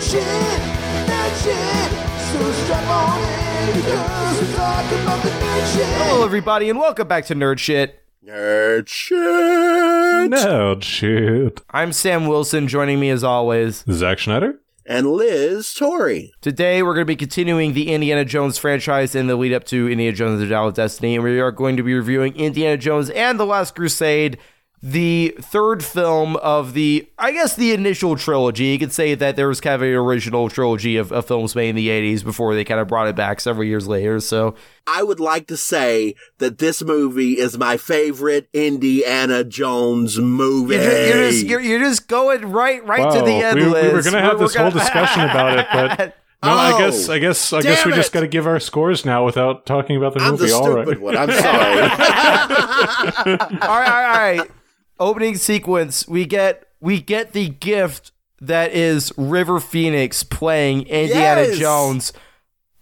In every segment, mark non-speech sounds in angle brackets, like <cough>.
shit, nerd shit. So strap on in because we talk about the nerd shit. Hello, everybody, and welcome back to Nerd Shit. Nerd shit. No shit. I'm Sam Wilson. Joining me as always. Zack Schneider? And Liz Tori. Today, we're going to be continuing the Indiana Jones franchise in the lead up to Indiana Jones and the Dial of Destiny, and we are going to be reviewing Indiana Jones and the Last Crusade, the third film of the, I guess, the initial trilogy. You could say that there was kind of an original trilogy of, of films made in the 80s before they kind of brought it back several years later. So, I would like to say that this movie is my favorite Indiana Jones movie. you're just, you're just, you're, you're just going right right to the end, we, we were going to have We're- this we're whole gonna- <laughs> discussion about it, but <laughs> no, I Oh, guess I guess I guess damn we just got to give our scores now without talking about the I'm the movie. All stupid right. one. I'm <laughs> sorry. all right, all right, all right. Opening sequence. We get we get the gift that is River Phoenix playing Indiana Yes! Jones.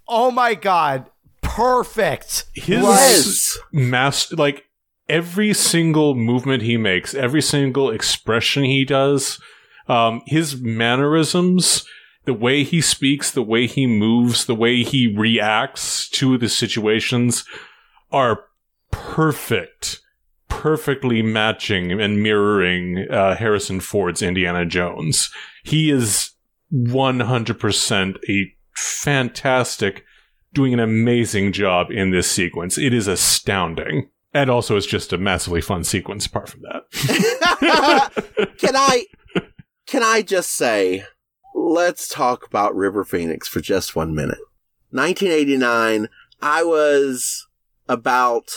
Oh my god, perfect. His Yes. mass like every single movement he makes, every single expression he does, um, his mannerisms, the way he speaks, the way he moves, the way he reacts to the situations are perfect, perfectly matching and mirroring uh, Harrison Ford's Indiana Jones. He is 100% a fantastic, doing an amazing job in this sequence. It is astounding. And also, it's just a massively fun sequence apart from that. <laughs> can I can I just say let's talk about River Phoenix for just one minute. 1989, I was about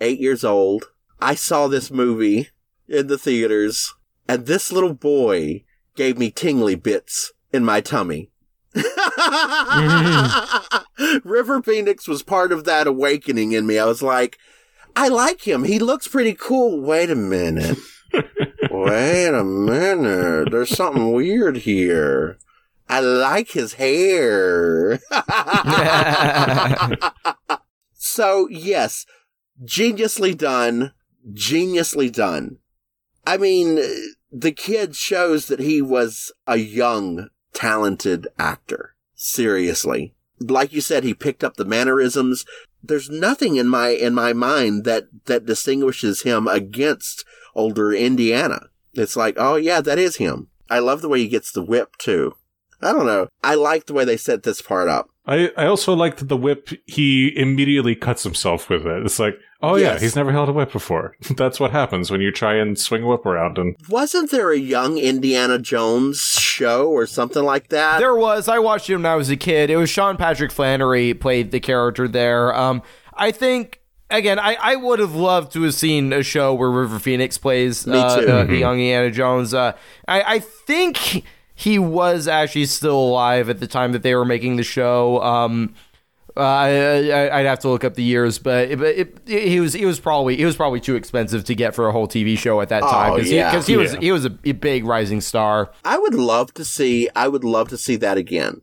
8 years old. I saw this movie in the theaters and this little boy gave me tingly bits in my tummy. <laughs> River Phoenix was part of that awakening in me. I was like, I like him. He looks pretty cool. Wait a minute. Wait a minute. There's something weird here. I like his hair. <laughs> <laughs> so, yes, geniusly done. Geniusly done. I mean, the kid shows that he was a young, talented actor. Seriously. Like you said, he picked up the mannerisms. There's nothing in my, in my mind that, that distinguishes him against older Indiana. It's like, oh yeah, that is him. I love the way he gets the whip too. I don't know. I like the way they set this part up. I, I also like that the whip, he immediately cuts himself with it. It's like, oh yeah, he's never held a whip before. <laughs> That's what happens when you try and swing a whip around. And Wasn't there a young Indiana Jones show or something like that? There was. I watched it when I was a kid. It was Sean Patrick Flanery played the character there. Um, I think again, I, I would have loved to have seen a show where River Phoenix plays Me uh, too. the, the young Indiana Jones. Uh, I, I think he was actually still alive at the time that they were making the show. Um, uh, I, I, I'd have to look up the years, but, it, but it, he was he was probably he was probably too expensive to get for a whole TV show at that time Oh, because yeah. he, 'cause he was Yeah. he was a, a big rising star. I would love to see, I would love to see that again.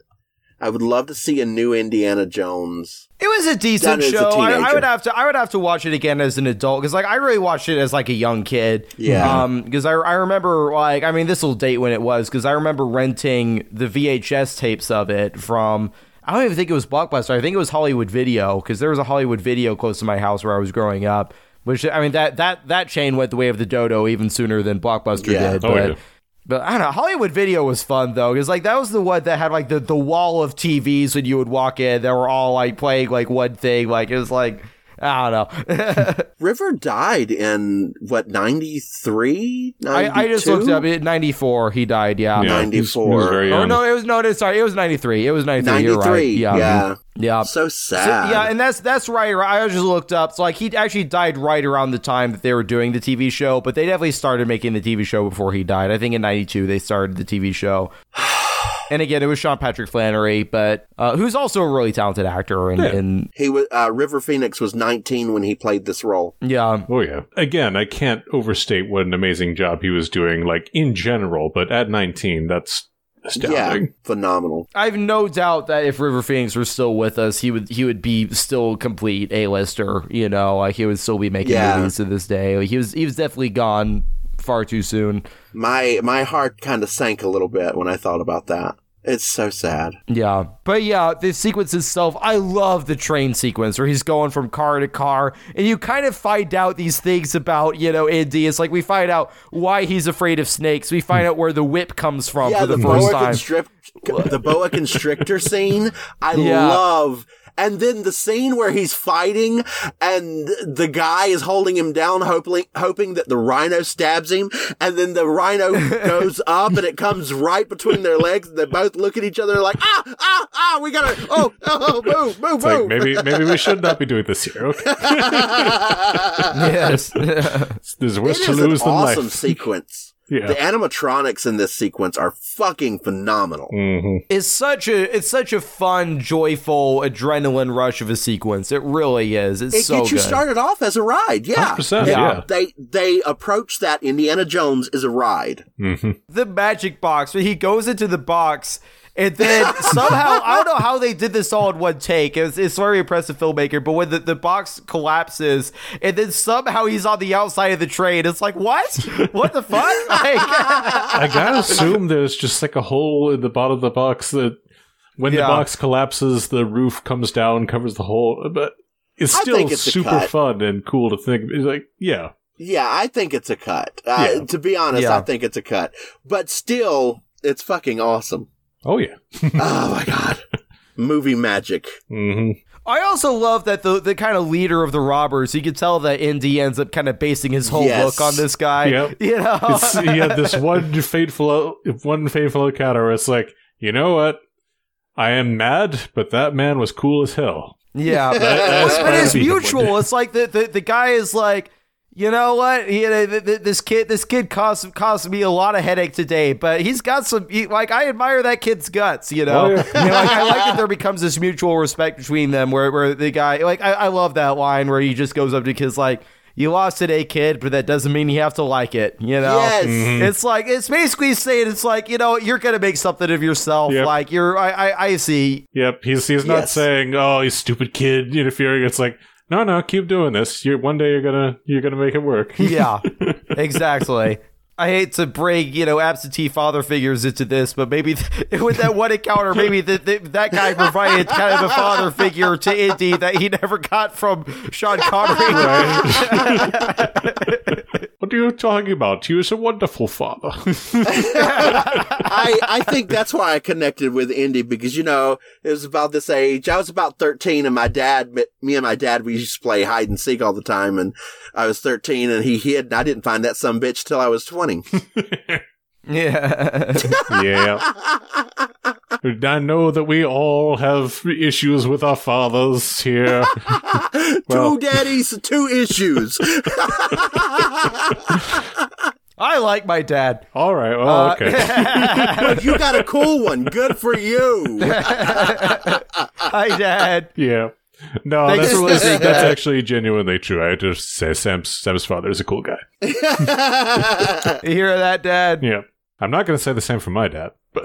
I would love to see a new Indiana Jones. It was a decent Done as a show. I, I would have to. I would have to watch it again as an adult because, like, I really watched it as like a young kid. Yeah. Um, because I I remember like I mean this will date when it was because I remember renting the VHS tapes of it from. I don't even think it was Blockbuster. I think it was Hollywood Video because there was a Hollywood Video close to my house where I was growing up. Which I mean that that that chain went the way of the dodo even sooner than Blockbuster Yeah. did. Oh, but yeah. but I don't know. Hollywood Video was fun though, because like that was the one that had like the the wall of TVs when you would walk in that were all like playing like one thing. Like it was like I don't know. <laughs> River died in what, 93? I, I just looked up it. Ninety four, he died. Yeah. yeah, he was- he was 94. very oh, Or no, it was no. It, sorry, it was ninety three. It was ninety three. You're right. Yeah. Yeah. Mm-hmm. Yeah. So So, sad. yeah, and that's that's right. I just looked up. So like he actually died right around the time that they were doing the TV show, but they definitely started making the TV show before he died. I think in '92 they started the TV show. <sighs> <sighs> <sighs> And again, it was Sean Patrick Flanery, but uh, who's also a really talented actor. And, Yeah. and he was, uh, River Phoenix was 19 when he played this role. yeah, Oh yeah. Again, I can't overstate what an amazing job he was doing, like in general, but at 19, that's Astounding. Yeah. Phenomenal. I have no doubt that if River Phoenix were still with us, he would he would be still complete A lister. You know, like he would still be making Yeah. movies to this day. Like, he was he was definitely gone far too soon. My, my heart kind of sank a little bit when I thought about that. It's so sad. Yeah. But yeah, the sequence itself, I love the train sequence where he's going from car to car. And you kind of find out these things about, you know, Indy. It's like we find out why he's afraid of snakes. We find out where the whip comes from Yeah, for the, the, first boa time. constrict- the boa constrictor scene, I <laughs> Yeah. love. And then the scene where he's fighting and the guy is holding him down, hoping, hoping that the rhino stabs him. And then the rhino <laughs> goes up and it comes right between their legs. And they both look at each other like, ah, ah, ah, we gotta, oh, oh, move, move, It's like move. maybe maybe we should not be doing this here. Okay, <laughs> yes. <laughs> there's It worse to is an lose than awesome life. sequence. Yeah. The animatronics in this sequence are fucking phenomenal. hmm it's such a it's such a fun, joyful, adrenaline rush of a sequence. It really is. It's It so gets you good. started off as a ride. Yeah. 100%, Yeah. yeah. They they approach that Indiana Jones is a ride. hmm the magic box where he goes into the box and then somehow I don't know how they did this all in one take. It's, it's very impressive filmmaker, but when the, the box collapses and then somehow he's on the outside of the train, it's like what? What the fuck? <laughs> Like, I gotta assume there's just like a hole in the bottom of the box that when the box collapses, the roof comes down, covers the hole. But it's still it's super fun and cool to think. It's like, yeah, Yeah, I think it's a cut. Uh, To be honest, Yeah. I think it's a cut. But still, it's fucking awesome. Oh yeah, <laughs> oh my god. Movie magic. hmm I also love that the the kind of leader of the robbers, you can tell that Indy ends up kind of basing his whole Yes. look on this guy. Yep. <laughs> You know? It's, he had this one fateful, one fateful encounter. Where it's like, you know what? I am mad, but that man was cool as hell. Yeah, I but, aspire but to it's be him one mutual. It's like the, the the guy is like, you know what? He, th- th- th- this kid, this kid caused caused me a lot of headache today, but he's got some. He, like I admire that kid's guts. You know, Oh, yeah. You know, like, I like that there becomes this mutual respect between them, where where the guy, like I, I love that line where he just goes up to kids like. You lost today, kid, but that doesn't mean you have to like it. You know, Yes. Mm-hmm. it's like it's basically saying it's like you know you're gonna make something of yourself. Yep. Like you're, I, I, I see. Yep, he's he's not Yes. saying, "Oh, you stupid kid," interfering. It's like, no, no, keep doing this. You're one day you're gonna you're gonna make it work. <laughs> Yeah, exactly. I hate to bring you know absentee father figures into this, but maybe th- <laughs> with that one encounter, maybe th- th- that guy provided kind of a father figure to Indy that he never got from Sean Connery. <laughs> what are you talking about? He was a wonderful father. <laughs> I, I think that's why I connected with Indy because, you know, it was about this age. I was about 13 and my dad, me and my dad, we used to play hide and seek all the time. And I was 13 and he hid and I didn't find that some bitch till I was 20. <laughs> yeah, <laughs> yeah. I know that we all have issues with our fathers here. <laughs> Well- two daddies, two issues. I like my dad. all right. Well, Uh, okay. <laughs> But you got a cool one. Good for you. Hi, Dad. Yeah. No, Thanks that's, for listening, that's Dad. actually genuinely true. I just say Sam's Sam's father is a cool guy. <laughs> You hear that, Dad? Yeah. I'm not going to say the same for my dad, but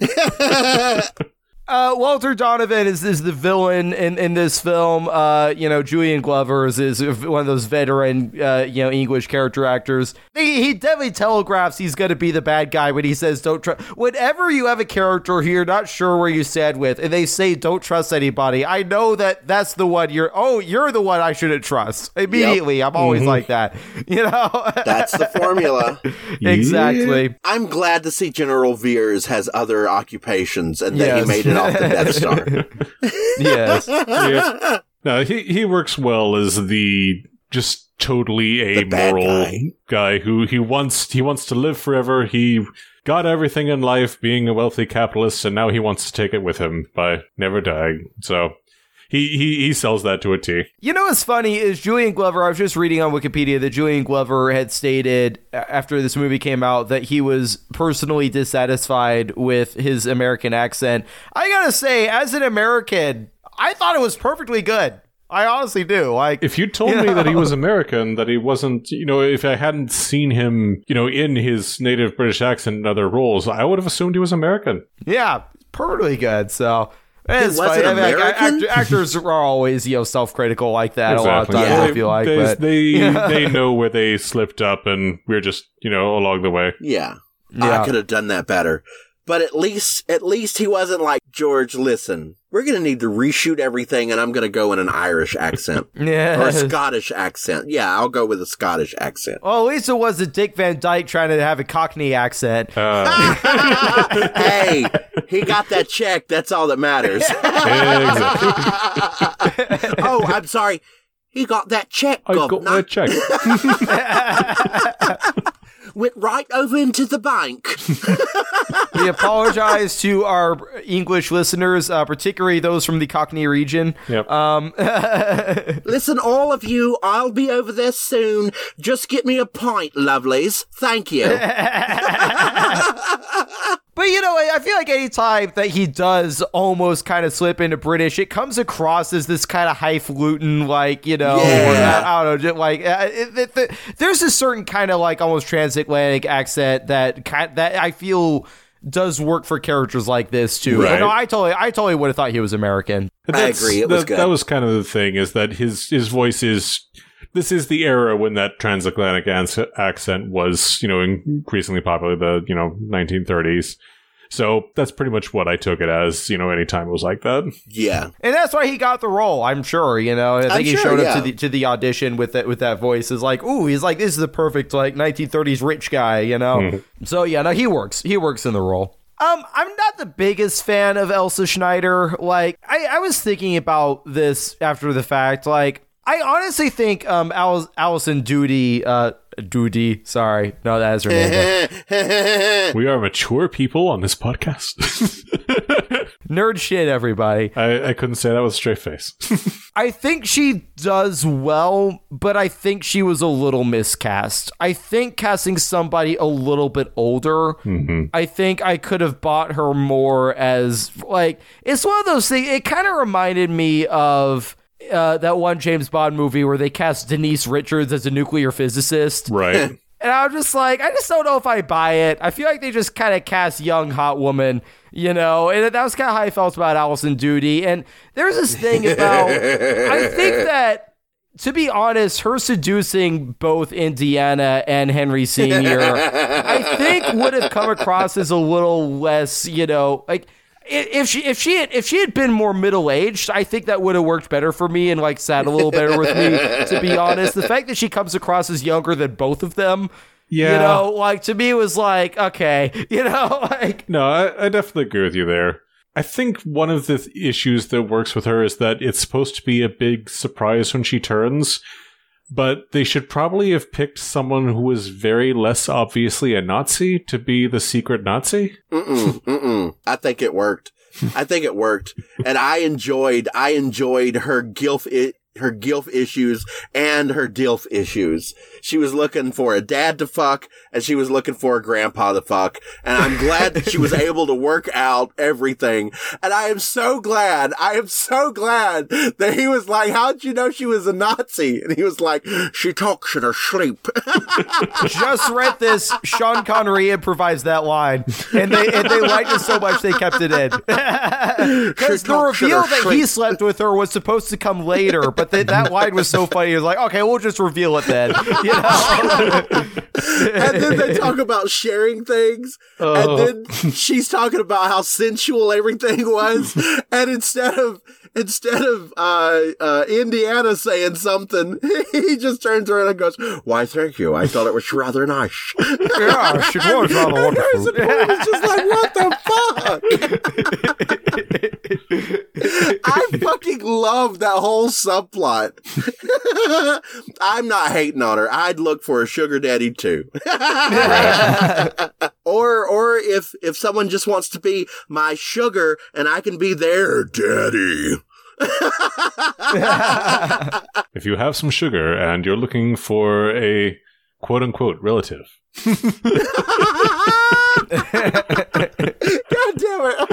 <laughs> <laughs> Uh, Walter Donovan is, is the villain in, in this film. Uh, you know, Julian Glover is, is one of those veteran, uh, you know, English character actors. He, he definitely telegraphs he's going to be the bad guy when he says, don't trust. Whenever you have a character who you're not sure where you stand with, and they say, don't trust anybody, I know that that's the one you're, oh, you're the one I shouldn't trust. Immediately. I'm always like that. <laughs> You know? That's the formula. <laughs> exactly. I'm glad to see General Veers has other occupations and that Yes. he made it off the Death Star. <laughs> Yes. yeah. No, he he works well as the just totally amoral guy. guy. who he wants he wants to live forever. He got everything in life being a wealthy capitalist and now he wants to take it with him by never dying. So he he, he sells that to a T. You know what's funny is Julian Glover. I was just reading on Wikipedia that Julian Glover had stated after this movie came out that he was personally dissatisfied with his American accent. I gotta say, as an American, I thought it was perfectly good. I honestly do. Like, If you told You me that he was American, that he wasn't, you know, if I hadn't seen him, you know, in his native British accent in other roles, I would have assumed he was American. yeah, perfectly good. So. Eh, it's wasn't funny. I mean, like, American? actors <laughs> are always, you know, self-critical like that a lot of times. Yeah. I feel like, they, but they <laughs> they know where they slipped up, and we're just you know along the way. Yeah. Yeah. I could have done that better. but at least, at least he wasn't like, George, listen, we're going to need to reshoot everything and I'm going to go in an Irish accent <laughs> yeah. or a Scottish accent. Yeah, I'll go with a Scottish accent. Well, at least it wasn't Dick Van Dyke trying to have a Cockney accent. Uh, <laughs> <laughs> hey, he got that check. That's all that matters. oh, I'm sorry. He got that check, I got governor. my check. Went right over into the bank. <laughs> we apologize to our English listeners, uh, particularly those from the Cockney region. Yep. Um, <laughs> Listen, all of you, I'll be over there soon. Just get me a pint, lovelies. Thank you. <laughs> But you know, I I feel like anytime that he does almost kind of slip into British, it comes across as this kind of highfalutin, like you know, Yeah. uh, I don't know, just like uh, it, it- it- there's a certain kind of like almost transatlantic accent that kind that I feel does work for characters like this too. Right. No, I totally, I totally would have thought he was American. But I agree, it was that, good. That was kind of the thing is that his his voice is. This is the era when that transatlantic ans- accent was, you know, increasingly popular. The you know 1930s. So that's pretty much what I took it as. You know, anytime it was like that. yeah. And that's why he got the role. I'm sure. You know, I think I'm he sure, showed up to the to the audition with that with that voice. Is like, ooh, he's like, this is the perfect like 1930s rich guy. You know. So yeah, no, he works. He works in the role. Um, I'm not the biggest fan of Elsa Schneider. Like, I, I was thinking about this after the fact. Like, I honestly think um Al- Alison Doody, uh, Doody, sorry, no, that is her name. <laughs> We are mature people on this podcast. <laughs> Nerd shit, everybody. I, I couldn't say that with a straight face. <laughs> I think she does well, but I think she was a little miscast. I think casting somebody a little bit older, I think I could have bought her more as like it's one of those things. It kind of reminded me of uh, that one James Bond movie where they cast Denise Richards as a nuclear physicist. right. <laughs> And I'm just like, I just don't know if I buy it. I feel like they just kind of cast young hot woman, you know, and that was kind of how I felt about Alison Doody. And there's this thing about, I think <laughs> that, to be honest, her seducing both Indiana and Henry Sr., I think would have come across as a little less, you know, like. If she if she had if she had been more middle aged, I think that would have worked better for me and like sat a little better with me. To be honest, the fact that she comes across as younger than both of them, Yeah. you know, like to me it was like okay, <laughs> you know, like No, I, I definitely agree with you there. I think one of the th- issues that works with her is that it's supposed to be a big surprise when she turns, but they should probably have picked someone who was very less obviously a Nazi to be the secret Nazi. Mm-mm, mm-mm. I think it worked. I think it worked, and I enjoyed. I enjoyed her gilf. I- her gilf issues and her dilf issues. She was looking for a dad to fuck, and she was looking for a grandpa to fuck. And I'm glad that she was <laughs> able to work out everything. And I am so glad. I am so glad that he was like, "How'd you know she was a Nazi?" And he was like, "She talks in her sleep." <laughs> just read this. Sean Connery improvised that line, and they and they liked it so much they kept it in. <laughs> Because the talks in her reveal that he slept with her was supposed to come later, but th- that line was so funny. He was like, "Okay, we'll just reveal it then." You <laughs> know? and then they <laughs> talk about sharing things, and then she's talking about how sensual everything was, <laughs> and instead of instead of uh, uh, Indiana saying something, he just turns around and goes, "Why, thank you. I thought it was rather nice." yeah, she was rather wonderful. Was just like, "What the fuck?" I fucking love that whole subplot. <laughs> I'm not hating on her. I'd look for a sugar daddy too. <laughs> or or if if someone just wants to be my sugar and I can be their daddy. <laughs> If you have some sugar and you're looking for a quote unquote relative, God damn it.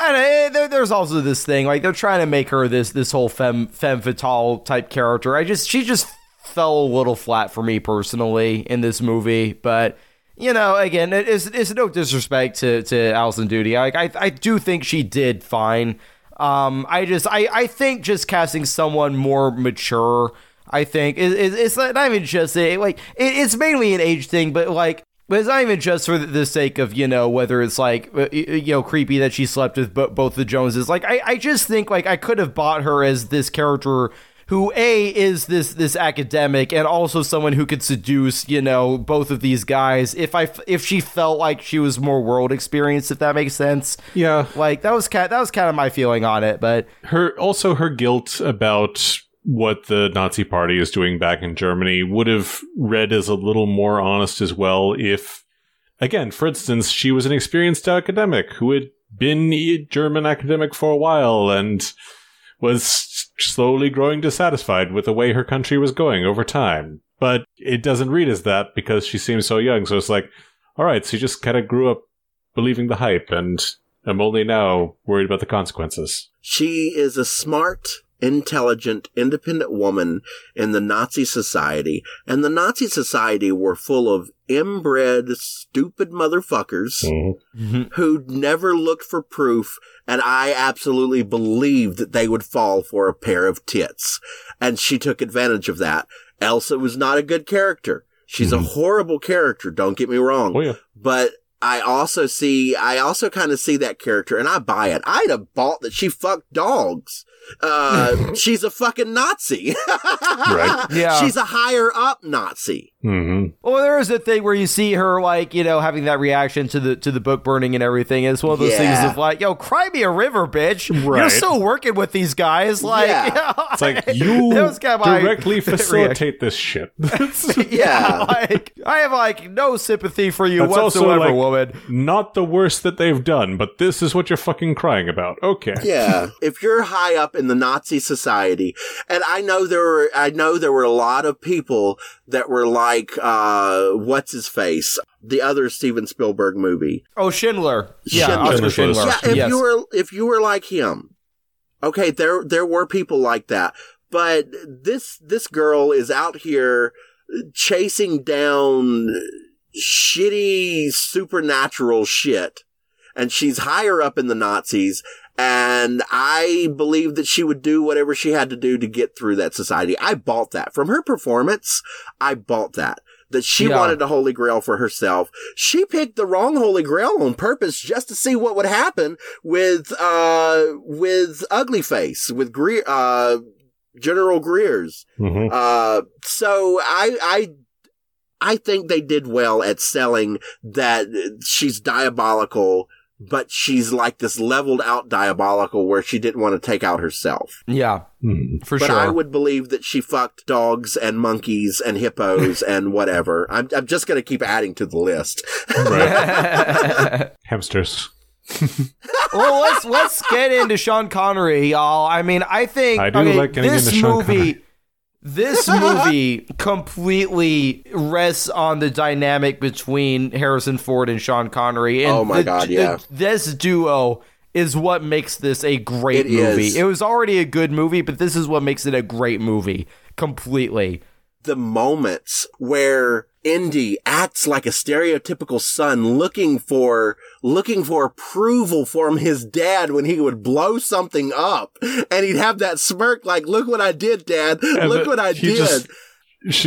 And uh, there's also this thing like they're trying to make her this this whole femme femme fatale type character. I just she just fell a little flat for me personally in this movie, but you know, again, it is it's no disrespect to to Alison Doody. Like I I do think she did fine. Um, I just I I think just casting someone more mature. I think is is it's not even just a, like it, it's mainly an age thing, but like But it's not even just for the sake of, you know, whether it's like, uh, you know, creepy that she slept with bo- both the Joneses. Like, I, I just think, like, I could have bought her as this character who, A, is this this academic and also someone who could seduce, you know, both of these guys if I if she felt like she was more world experienced, if that makes sense. Yeah. Like, that was kind, that was kind of my feeling on it. But her also her guilt about what the Nazi party is doing back in Germany would have read as a little more honest as well if again, for instance, she was an experienced academic who had been a German academic for a while and was slowly growing dissatisfied with the way her country was going over time. But it doesn't read as that because she seems so young. So it's like, all right, so you just kind of grew up believing the hype and I'm only now worried about the consequences. She is a smart, intelligent, independent woman in the Nazi society, and the Nazi society were full of inbred, stupid motherfuckers mm-hmm. Mm-hmm. who never looked for proof, and I absolutely believed that they would fall for a pair of tits. And she took advantage of that. Elsa was not a good character. She's a mm-hmm. horrible character, don't get me wrong. Oh, yeah. But I also see, I also kind of see that character and I buy it. I'd have bought that she fucked dogs. Uh, <laughs> she's a fucking Nazi. Right. <laughs> Yeah. She's a higher up Nazi. hmm Well, there is a thing where you see her like you know having that reaction to the to the book burning and everything. It's one of those Yeah. things of like, yo, cry me a river, bitch. You're still working with these guys, like Yeah. <laughs> It's like you That was kinda my directly facilitate this shit. Yeah, like I have like no sympathy for you also whatsoever, like woman. not the worst that they've done, but this is what you're fucking crying about. Okay. Yeah. if you're high up in the Nazi society, and I know there were, I know there were a lot of people that were like, uh, what's his face? The other Steven Spielberg movie. Oh, Schindler, yeah, Schindler. Oskar Schindler. Yeah, if yes. you were if you were like him, okay, there there were people like that, but this this girl is out here chasing down shitty supernatural shit, and she's higher up in the Nazis. And I believe that she would do whatever she had to do to get through that society. I bought that from her performance. I bought that. That she Yeah. wanted a holy grail for herself. She picked the wrong holy grail on purpose just to see what would happen with, uh, with Ugly Face, with Greer, uh, General Greer's. Mhm. Uh, so I, I, I think they did well at selling that she's diabolical, but she's like this leveled out diabolical where she didn't want to take out herself. yeah, Mhm. for But sure. I would believe that she fucked dogs and monkeys and hippos and whatever. I'm, I'm just going to keep adding to the list. Right. <laughs> Hamsters. <laughs> well, let's let's get into Sean Connery, y'all. I mean, I think I do okay, like getting this into Sean movie. Connery. This movie completely rests on the dynamic between Harrison Ford and Sean Connery. And Oh my the- God, the- yeah. this duo is what makes this a great It movie. is. It was already a good movie, but this is what makes it a great movie completely. the moments where Indy acts like a stereotypical son looking for, looking for approval from his dad when he would blow something up and he'd have that smirk like, look what I did, dad. And look what I did. just-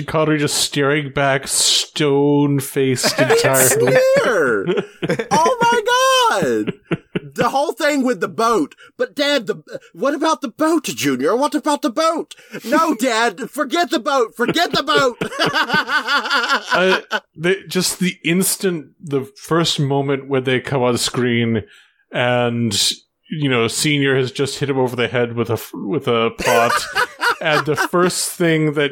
Connery just staring back, stone faced <laughs> entirely. <laughs> Oh my god. The whole thing with the boat. But dad, the, what about the boat, Junior? What about the boat? No, <laughs> dad, forget the boat. Forget the boat. <laughs> uh, the, just the instant, the first moment where they come on screen, and you know, senior has just hit him over the head with a with a pot, <laughs> and the first thing that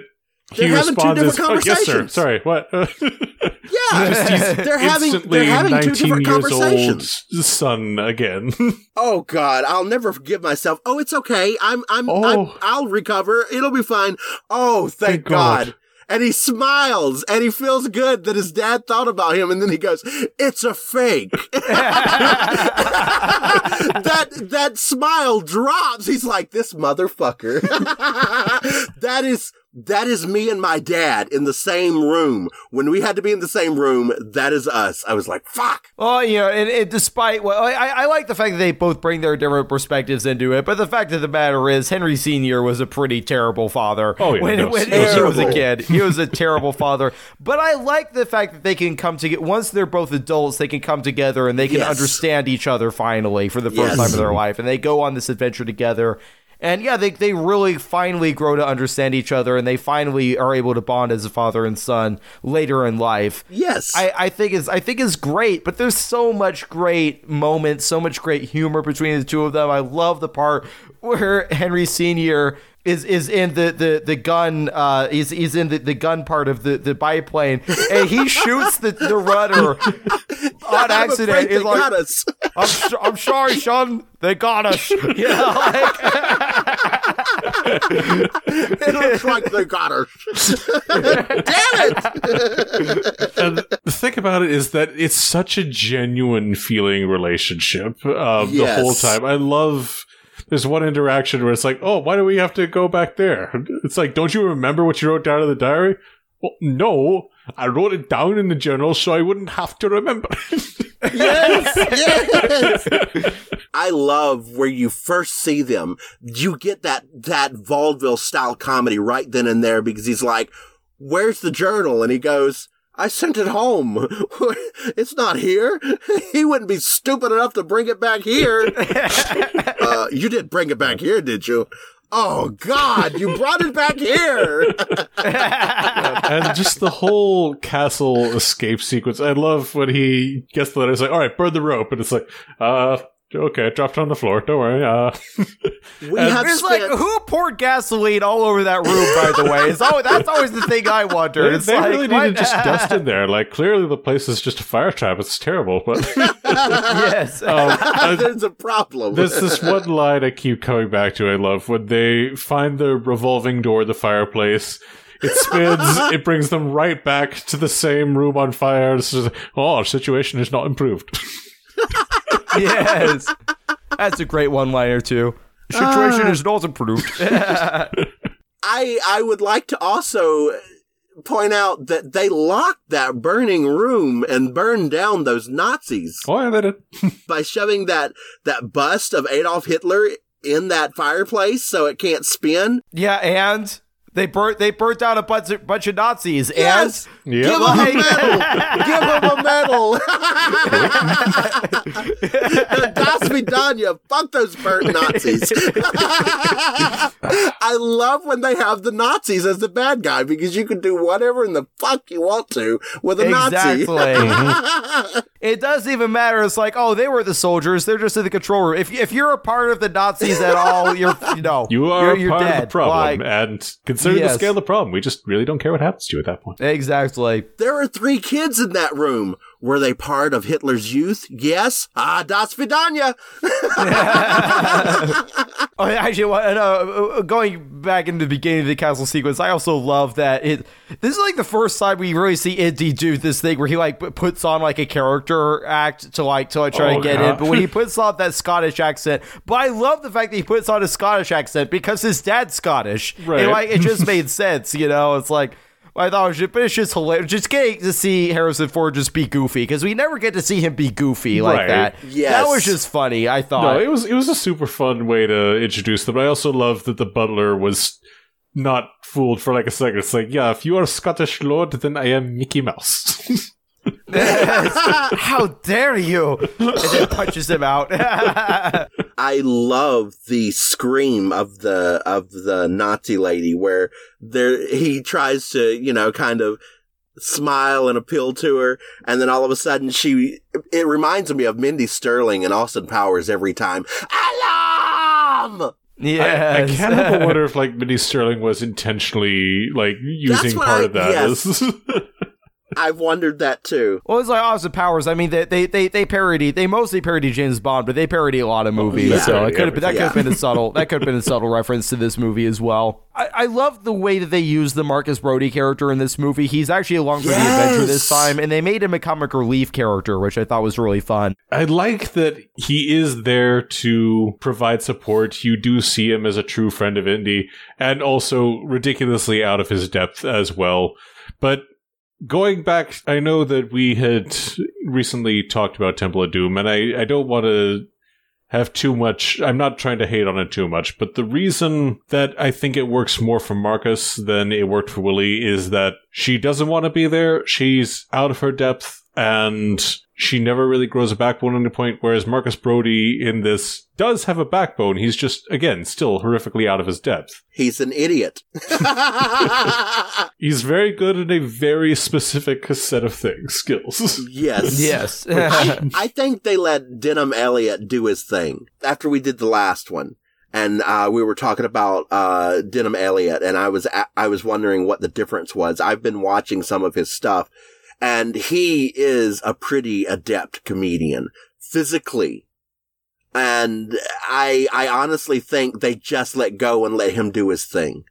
he They're having two responds is, different "Oh, yes, sir. conversations." Sorry, what?" <laughs> yeah. <laughs> They're having, Instantly, they're having two nineteen different years old conversations. son again. <laughs> Oh God, I'll never forgive myself. Oh, it's okay. I'm, I'm, Oh. I'm I'll recover. It'll be fine. Oh, thank, Thank God. God. And he smiles and he feels good that his dad thought about him. And then he goes, it's a fake. that, that smile drops. He's like, this motherfucker. that is that is me and my dad in the same room. When we had to be in the same room, that is us. I was like, fuck. Well, you know, and, and despite well, I, I like the fact that they both bring their different perspectives into it, but the fact of the matter is, Henry Senior was a pretty terrible father. Oh, yeah, when, no, when he was a kid, he was a terrible father. But I like the fact that they can come together once they're both adults. They can come together and they can Yes. understand each other finally for the first Yes. time in their life, and they go on this adventure together. And yeah, they, they really finally grow to understand each other, and they finally are able to bond as a father and son later in life. Yes. I, I think is I think is great, but there's so much great moments, so much great humor between the two of them. I love the part where Henry Senior is is in the the the gun uh he's he's in the, the gun part of the the biplane and he <laughs> shoots the, the rudder <laughs> on I'm accident. He's they like, got us. I'm, s- I'm sorry, son. They got us. <laughs> Yeah, like, it looks like they got us. Damn it! and the thing about it is that it's such a genuine feeling relationship uh, the whole time. I love. There's one interaction where it's like, "Oh, why do we have to go back there?" It's like, "Don't you remember what you wrote down in the diary?" Well, no, I wrote it down in the journal so I wouldn't have to remember. yes, <laughs> yes. <laughs> I love where you first see them. You get that that vaudeville style comedy right then and there because he's like, "Where's the journal?" And he goes, "I sent it home. <laughs> it's not here. <laughs> he wouldn't be stupid enough to bring it back here." <laughs> uh, you did bring it back here, did you? Oh God, you brought it back here. and just the whole castle escape sequence. I love when he gets the letter. It's like, all right, burn the rope, and it's like, uh, okay, dropped on the floor. Don't worry. Uh, We And have it's spent like who poured gasoline all over that room? By the way, it's always, that's always the thing I wonder. they It's they like, really need what- to just dust in there. Like, clearly the place is just a fire trap. It's terrible, but <laughs> yes. <laughs> um, <laughs> uh, there's a problem. There's this one line I keep coming back to. I love when they find the revolving door, the fireplace. It spins. it brings them right back to the same room on fire. It's just, oh, our situation is not improved. <laughs> yes. That's a great one liner too. Situation uh. is not improved. <laughs> I I would like to also point out that they locked that burning room and burned down those Nazis oh, yeah, they did. <laughs> by shoving that that bust of Adolf Hitler in that fireplace so it can't spin. yeah, and they burnt they burnt down a bunch of, bunch of Nazis. Yes, Yep. give him Like- <laughs> a medal. give them a medal. das <laughs> Vidanya. Fuck those burnt Nazis. <laughs> I love when they have the Nazis as the bad guy because you can do whatever in the fuck you want to with a Exactly. Nazi. It doesn't even matter. It's like, oh, they were the soldiers. They're just in the control room. If if you're a part of the Nazis at all, you're you know You are you're, a you're part dead. of the problem, Like, and considering the Yes. scale of the problem, we just really don't care what happens to you at that point. exactly. there are three kids in that room. Were they part of Hitler's youth? Yes. Ah, das Vidanya. <laughs> Oh, actually, what- uh, uh, going back into the beginning of the castle sequence, I also love that it. This is like the first time we really see Indy do this thing where he like puts on like a character act to like to like try Oh, to get yeah. in, but when he puts on that Scottish accent, but I love the fact that he puts on a Scottish accent because his dad's Scottish, Right. And like it just <laughs> made sense, you know. It's like. I thought it was just, but it's just hilarious. Just getting to see Harrison Ford just be goofy because we never get to see him be goofy like Right. that. Yes. that was just funny. I thought. No, it was it was a super fun way to introduce them. I also love that the butler was not fooled for like a second. It's like, yeah, if you are a Scottish lord, then I am Mickey Mouse. <laughs> How dare you? And then punches him out. <laughs> I love the scream of the of the Nazi lady where there he tries to, you know, kind of smile and appeal to her and then all of a sudden she it reminds me of Mindy Sterling and Austin Powers every time. Alarm! yes. I can't help but wonder <laughs> if like Mindy Sterling was intentionally like using part I- of that yes. <laughs> as I've wondered that too. Well, it's like Austin Powers. I mean, they they they, they parody. They mostly parody James Bond, but they parody a lot of movies. yeah. So it could have been that could have Yeah. been a subtle that could have been a <laughs> subtle reference to this movie as well. I, I love the way that they use the Marcus Brody character in this movie. He's actually along for the adventure this time, and they made him a comic relief character, which I thought was really fun. I like that he is there to provide support. You do see him as a true friend of Indy, and also ridiculously out of his depth as well. But going back, I know that we had recently talked about Temple of Doom, and I, I don't want to have too much. I'm not trying to hate on it too much, but the reason that I think it works more for Marcus than it worked for Willie is that she doesn't want to be there. She's out of her depth and she never really grows a backbone at any point. Whereas Marcus Brody in this does have a backbone. He's just, again, still horrifically out of his depth. He's an idiot. <laughs> <laughs> He's very good at a very specific set of things, skills. yes. <laughs> Yes. I think they let Denholm Elliott do his thing after we did the last one. And, uh, we were talking about, uh, Denholm Elliott and I was, a- I was wondering what the difference was. I've been watching some of his stuff and he is a pretty adept comedian physically. And I, I honestly think they just let go and let him do his thing.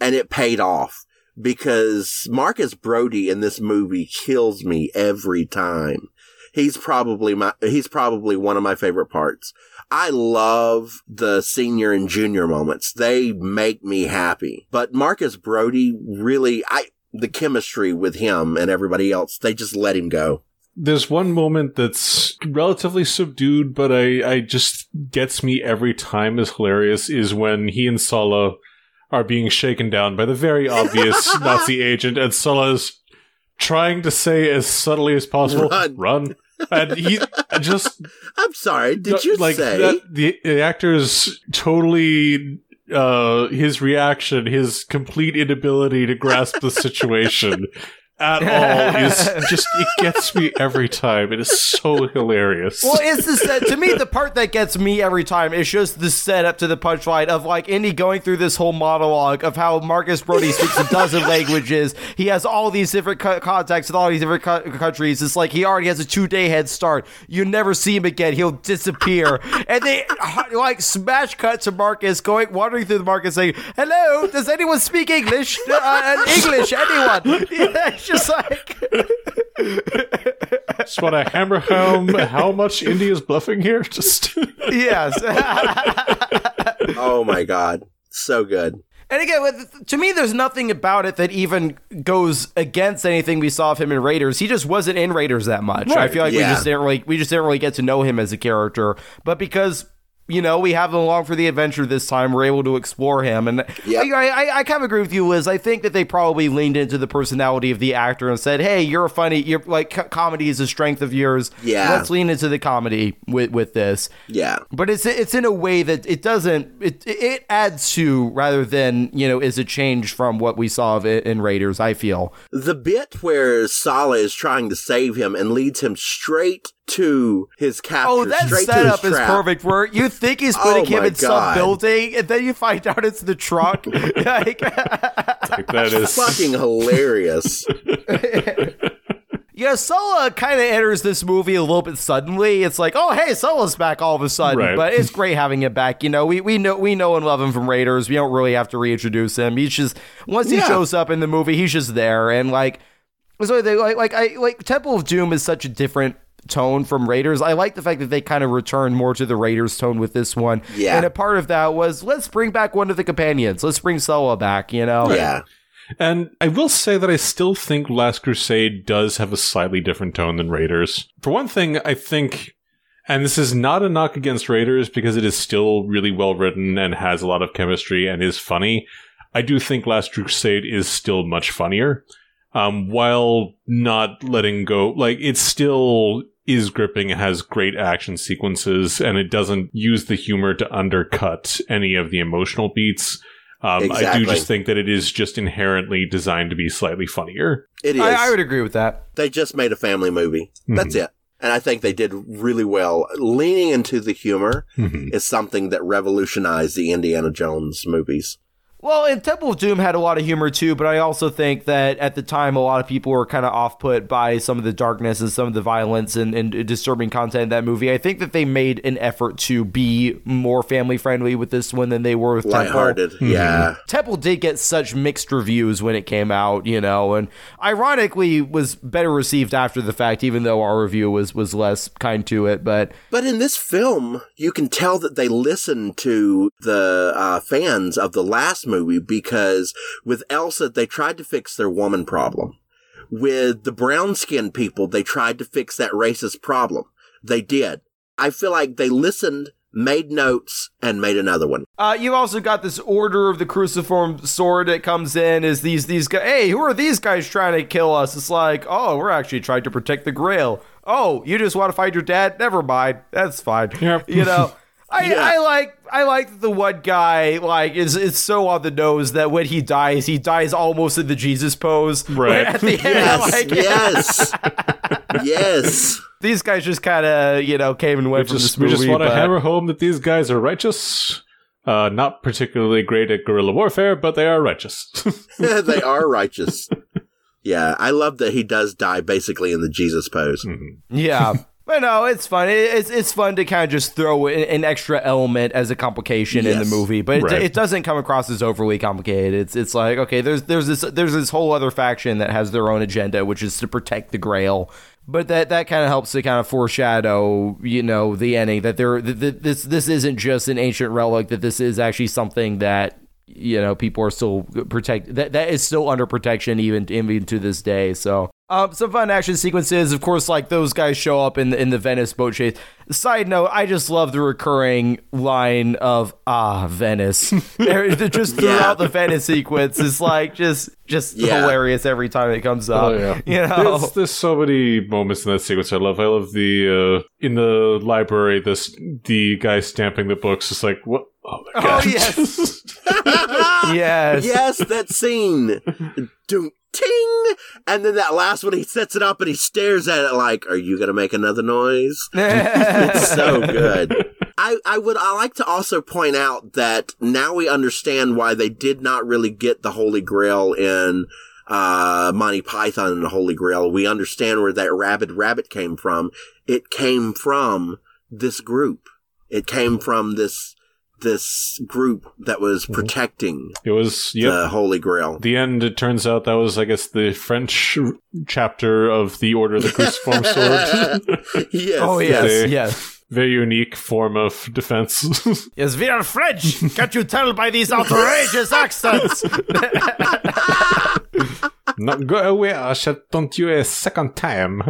And it paid off because Marcus Brody in this movie kills me every time. He's probably my, he's probably one of my favorite parts. I love the senior and junior moments. They make me happy. But Marcus Brody really, I, the chemistry with him and everybody else, they just let him go. There's one moment that's relatively subdued, but I, I just gets me every time is hilarious is when he and Sallah are being shaken down by the very obvious <laughs> Nazi agent, and Sallah trying to say as subtly as possible, Run. run. And he just <laughs> I'm sorry. Did you like say? that, the, the actor's totally uh his reaction, his complete inability to grasp the situation <laughs> at <laughs> all is just it gets me every time. It is so hilarious. Well, it's the set. To me, the part that gets me every time is just the setup to the punchline of like Indy going through this whole monologue of how Marcus Brody speaks a dozen <laughs> languages. He has all these different co- contacts with all these different co- countries. It's like he already has a two day head start. You never see him again. He'll disappear. And they like smash cut to Marcus going wandering through the market saying, "Hello, does anyone speak English? Uh, English? Anyone?" <laughs> Yeah, it's just like. just want to hammer home how much India's bluffing here. <laughs> Just Yes. <laughs> oh my God. So good. And again, with- to me, there's nothing about it that even goes against anything we saw of him in Raiders. He just wasn't in Raiders that much. I feel like we just didn't really we just didn't really get to know him as a character. But because you know we have him along for the adventure this time, we're able to explore him. And Yep. I, I, I kind of agree with you, Liz. I think that they probably leaned into the personality of the actor and said, "Hey, you're a funny. You're like co- comedy is a strength of yours. Yeah. let's lean into the comedy with with this." Yeah. but it's it's in a way that it doesn't it it adds to rather than you know is a change from what we saw of it in Raiders. I feel The bit where Sallah is trying to save him and leads him straight to his capture. oh that straight to setup his is trap. perfect. Where you think he's putting Oh him my in some building and then you find out it's the truck. <laughs> like, like that is Fucking hilarious. <laughs> yeah, Sallah kind of enters this movie a little bit suddenly. It's like, oh hey, Sallah's back all of a sudden, Right. but it's great having him back. You know, we we know we know and love him from Raiders. We don't really have to reintroduce him. He's just once he Yeah. shows up in the movie, he's just there and like. So they like like I like Temple of Doom is such a different tone from Raiders. I like the fact that they kind of return more to the Raiders tone with this one. Yeah. And a part of that was let's bring back one of the companions. Let's bring Sallah back, you know. yeah. And I will say that I still think Last Crusade does have a slightly different tone than Raiders. For one thing, I think, and this is not a knock against Raiders because it is still really well written and has a lot of chemistry and is funny. I do think Last Crusade is still much funnier, um, while not letting go. Like, it's still is gripping, it has great action sequences, and it doesn't use the humor to undercut any of the emotional beats. Um, I do just think that it is just inherently designed to be slightly funnier. It is. I, I would agree with that. they just made a family movie. That's it. And I think they did really well. Leaning into the humor Mhm. is something that revolutionized the Indiana Jones movies. Well, and Temple of Doom had a lot of humor too, but I also think that at the time, a lot of people were kind of off put by some of the darkness and some of the violence and, and disturbing content in that movie. I think that they made an effort to be more family friendly with this one than they were with Temple. Lighthearted. Yeah. Temple did get such mixed reviews when it came out, you know, and ironically was better received after the fact, even though our review was was less kind to it. But But in this film, you can tell that they listened to the uh, fans of the last movie because with Elsa, they tried to fix their woman problem. With the brown skinned people, they tried to fix that racist problem. They did. I feel like they listened, made notes, and made another one. Uh, you've also got this order of the cruciform sword that comes in. Is these these guys? Hey, who are these guys trying to kill us? It's like, oh, we're actually trying to protect the Grail. Oh, you just want to fight your dad? Never mind, that's fine. Yep. You know, I, Yeah. I like I like the one guy like is is so on the nose that when he dies, he dies almost in the Jesus pose. Right. At the end, Yes, like, yes, <laughs> yes. these guys just kind of you know came and We went from just, this we just want to but- hammer home that these guys are righteous. Uh, not particularly great at guerrilla warfare, but they are righteous. <laughs> <laughs> they are righteous. Yeah, I love that he does die basically in the Jesus pose. Yeah. But no, it's fun. It's it's fun to kind of just throw an, an extra element as a complication in the movie, but Right. it, it doesn't come across as overly complicated. It's it's like okay, there's there's this there's this whole other faction that has their own agenda, which is to protect the Grail. But that that kind of helps to kind of foreshadow, you know, the ending that there th- th- this this isn't just an ancient relic. That this is actually something that you know people are still protect that that is still under protection even even to this day. So um, some fun action sequences, of course, like those guys show up in the, in the Venice boat chase. Side note, I just love the recurring line of "Ah, Venice." <laughs> They're- they're just throughout Yeah. the Venice sequence is like just just Yeah. hilarious every time it comes up. Oh, yeah. You know, There's, there's so many moments in that sequence I love. I love the uh, in the library. This the guy stamping the books. It's like what? Oh my Oh, god! yes. <laughs> <laughs> yes, yes, that scene. Doom, ting! And then that last one, he sets it up and he stares at it like, are you going to make another noise? <laughs> It's so good. <laughs> I, I would I like to also point out that now we understand why they did not really get the Holy Grail in uh, Monty Python and the Holy Grail. We understand where that rabid rabbit came from. It came from this group. It came from this this group that was mhm. protecting It was yep. the Holy Grail. the end, it turns out that was, I guess, the French chapter of the Order of the Cruciform <laughs> Sword. yes. oh yes, They- yes. Very unique form of defense. <laughs> Yes, we are French. Can't you tell by these outrageous accents? <laughs> Not go away, I shall taunt you a second time.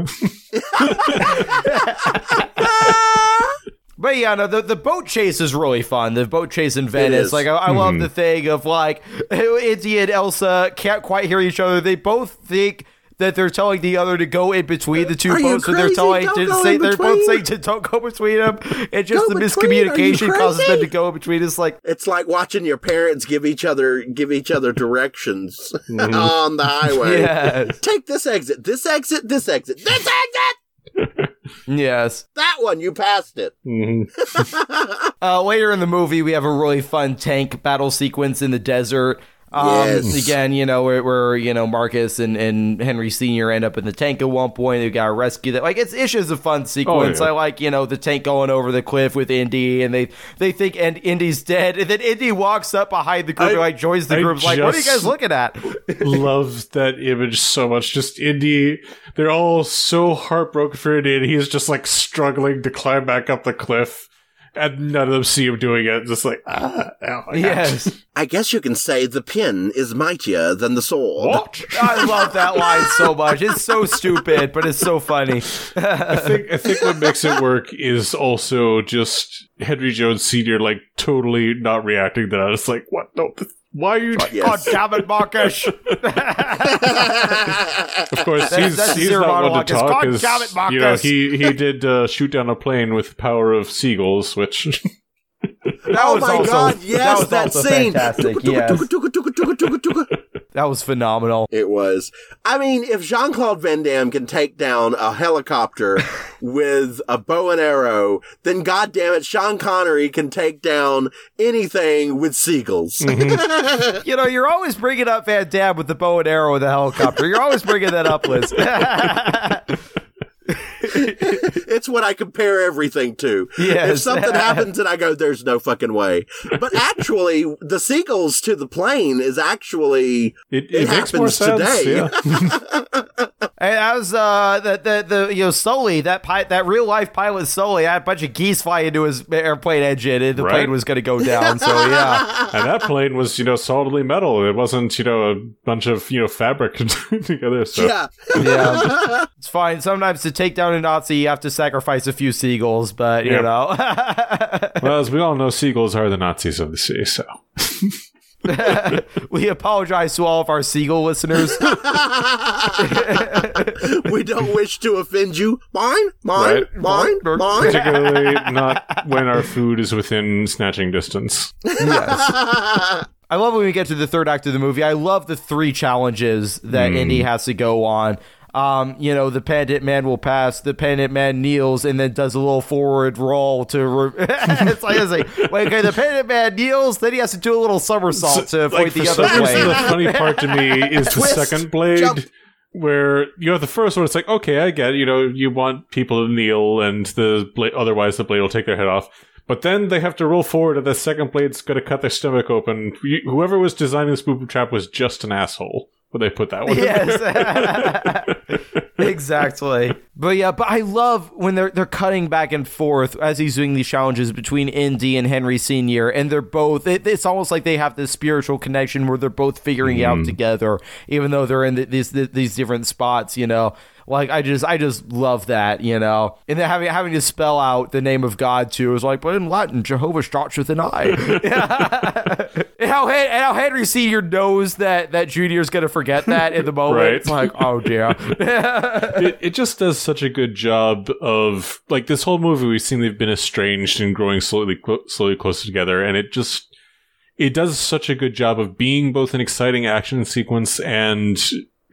But yeah, no, the, the boat chase is really fun. The boat chase in Venice, like I, I love the thing of like <laughs> Indy and Elsa can't quite hear each other. They both think that they're telling the other to go in between the two Are you boats, so they're crazy? telling Don't to go say in they're both saying to don't go between them, and just Go the between? Are miscommunication causes them to go in between. It's like It's like watching your parents give each other give each other directions Mm-hmm. <laughs> on the highway. yes, Take this exit, this exit, this exit, this exit. <laughs> yes. That one, you passed it. Mhm. <laughs> Uh, later in the movie, we have a really fun tank battle sequence in the desert. Um, Yes. Again, you know, where, where you know Marcus and, and Henry Senior end up in the tank at one point. They got to rescue that. Like it's just a fun sequence. Oh, yeah. I like you know the tank going over the cliff with Indy, and they they think and Indy's dead, and then Indy walks up behind the group, I- and like joins the I group. Like, what are you guys looking at? Love that image so much. Just Indy, they're all so heartbroken for Indy, and he's just like struggling to climb back up the cliff, and none of them see him doing it. Just like, ah, oh my God. yes, <laughs> I guess you can say the pin is mightier than the sword. What? I love that line so much. It's so stupid, but it's so funny. <laughs> I think I think what makes it work is also just Henry Jones Senior like totally not reacting to that. It's like, what? No, th- why are you? Yes. God damn it, Marcus! <laughs> Of course, he's that's he's not one to talk. "God damn it, you know, he he <laughs> did uh, shoot down a plane with the power of seagulls, which <laughs> That oh was my also, god, yes, that was that, also scene. fantastic. Yes. That was phenomenal. It was. I mean, if Jean Claude Van Damme can take down a helicopter <laughs> with a bow and arrow, then goddamn it, Sean Connery can take down anything with seagulls. Mm-hmm. <laughs> You know, you're always bringing up Van Damme with the bow and arrow with the helicopter. You're always bringing that up, Liz. <laughs> <laughs> it's what I compare everything to. Yes. If something <laughs> happens and I go, there's no fucking way. But actually, the seagulls to the plane is actually, It, It more happens sense. today. Yeah. <laughs> And that was uh the the, the you know Sully that pi- that real life pilot Sully had a bunch of geese fly into his airplane engine and the Right. plane was going to go <laughs> down. So yeah, and that plane was, you know, solidly metal. It wasn't, you know, a bunch of, you know, fabric <laughs> together. So yeah. yeah, <laughs> it's fine. Sometimes to take down a Nazi, you have to sacrifice a few seagulls, but you Yeah. know. well, as we all know, seagulls are the Nazis of the sea. So <laughs> we apologize to all of our seagull listeners. <laughs> we don't wish to offend you. Mine, mine, Right. mine, Mine. mine. particularly not when our food is within snatching distance. yes. <laughs> I love when we get to the third act of the movie. I love the three challenges that hmm. Indy has to go on. Um, you know, the penitent man will pass, the penitent man kneels, and then does a little forward roll to. Re- <laughs> it's like, it's like, wait, okay, the penitent man kneels, then he has to do a little somersault to avoid Like, the other reason, the funny part to me <laughs> is the second blade. Jump. Where you know the first one, it's like okay, I get it. you know you want people to kneel, and the blade, otherwise the blade will take their head off. But then they have to roll forward, and the second blade's going to cut their stomach open. Whoever was designing this booby trap was just an asshole when they put that one. Yes. <laughs> exactly. But yeah, but I love when they're they're cutting back and forth as he's doing these challenges between Indy and Henry Senior, and they're both. It, it's almost like they have this spiritual connection where they're both figuring it out mm. together, even though they're in the, these these different spots. You know, like I just I just love that. You know, and then having having to spell out the name of God too is like, but in Latin, Jehovah starts with an I. <laughs> and how and how Henry Senior knows that that Junior's gonna forget that in the <laughs> moment. Right. It's like, oh dear. <laughs> it, it just does such a good job of like this whole movie we've seen they've been estranged and growing slowly clo- slowly closer together and it just it does such a good job of being both an exciting action sequence and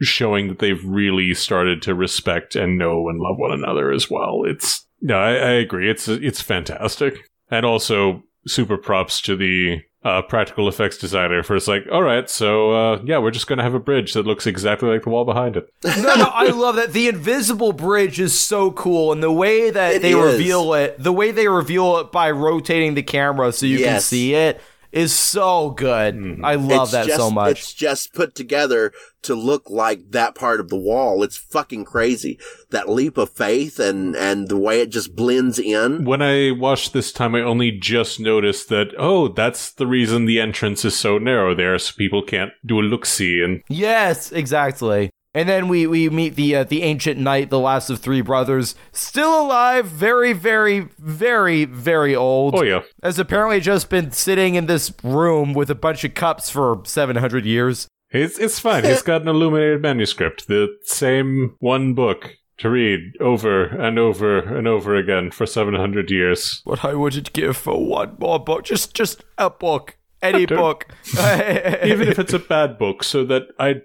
showing that they've really started to respect and know and love one another as well. It's no i, I agree. It's it's fantastic. And also super props to the uh, practical effects designer for it's like all right so uh, yeah we're just gonna have a bridge that looks exactly like the wall behind it. <laughs> No, no, I love that. The invisible bridge is so cool, and the way that It they is. reveal it, the way they reveal it by rotating the camera so you can see it, is so good. Mm-hmm. I love It's that just, so much. It's just put together to look like that part of the wall. It's fucking crazy. That leap of faith and, and the way it just blends in. when I watched this time, I only just noticed that, oh, that's the reason the entrance is so narrow there, so people can't do a look see. And Yes, exactly. And then we we meet the uh, the ancient knight, the last of three brothers, still alive, very very very very old. oh, yeah. Has apparently just been sitting in this room with a bunch of cups for 700 years. It's, it's fine. He's got an illuminated manuscript, the same one book to read over and over and over again for 700 years. What I wouldn't give for one more book, just just a book, any book. <laughs> Even if it's a bad book, so that I.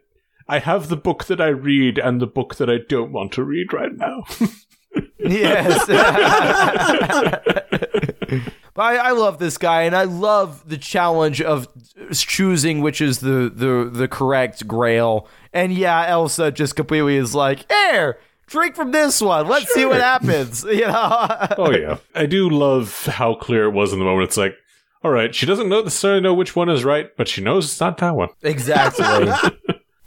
I have the book that I read and the book that I don't want to read right now. <laughs> yes. <laughs> but I, I love this guy, and I love the challenge of choosing which is the the the correct Grail. And yeah, Elsa just completely is like, "Here, drink from this one. Let's see what happens." <laughs> You know. Oh yeah, I do love how clear it was in the moment. It's like, all right, she doesn't necessarily know which one is right, but she knows it's not that one. Exactly.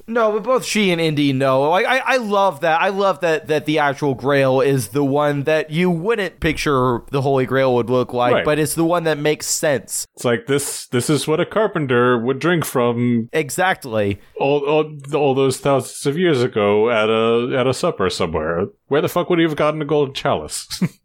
No, but both she and Indy know. Like I, I love that. I love that that the actual Grail is the one that you wouldn't picture the Holy Grail would look like, Right. but it's the one that makes sense. It's like this. This is what a carpenter would drink from Exactly. all, all, all those thousands of years ago at a at a supper somewhere. Where the fuck would he have gotten a golden chalice? <laughs>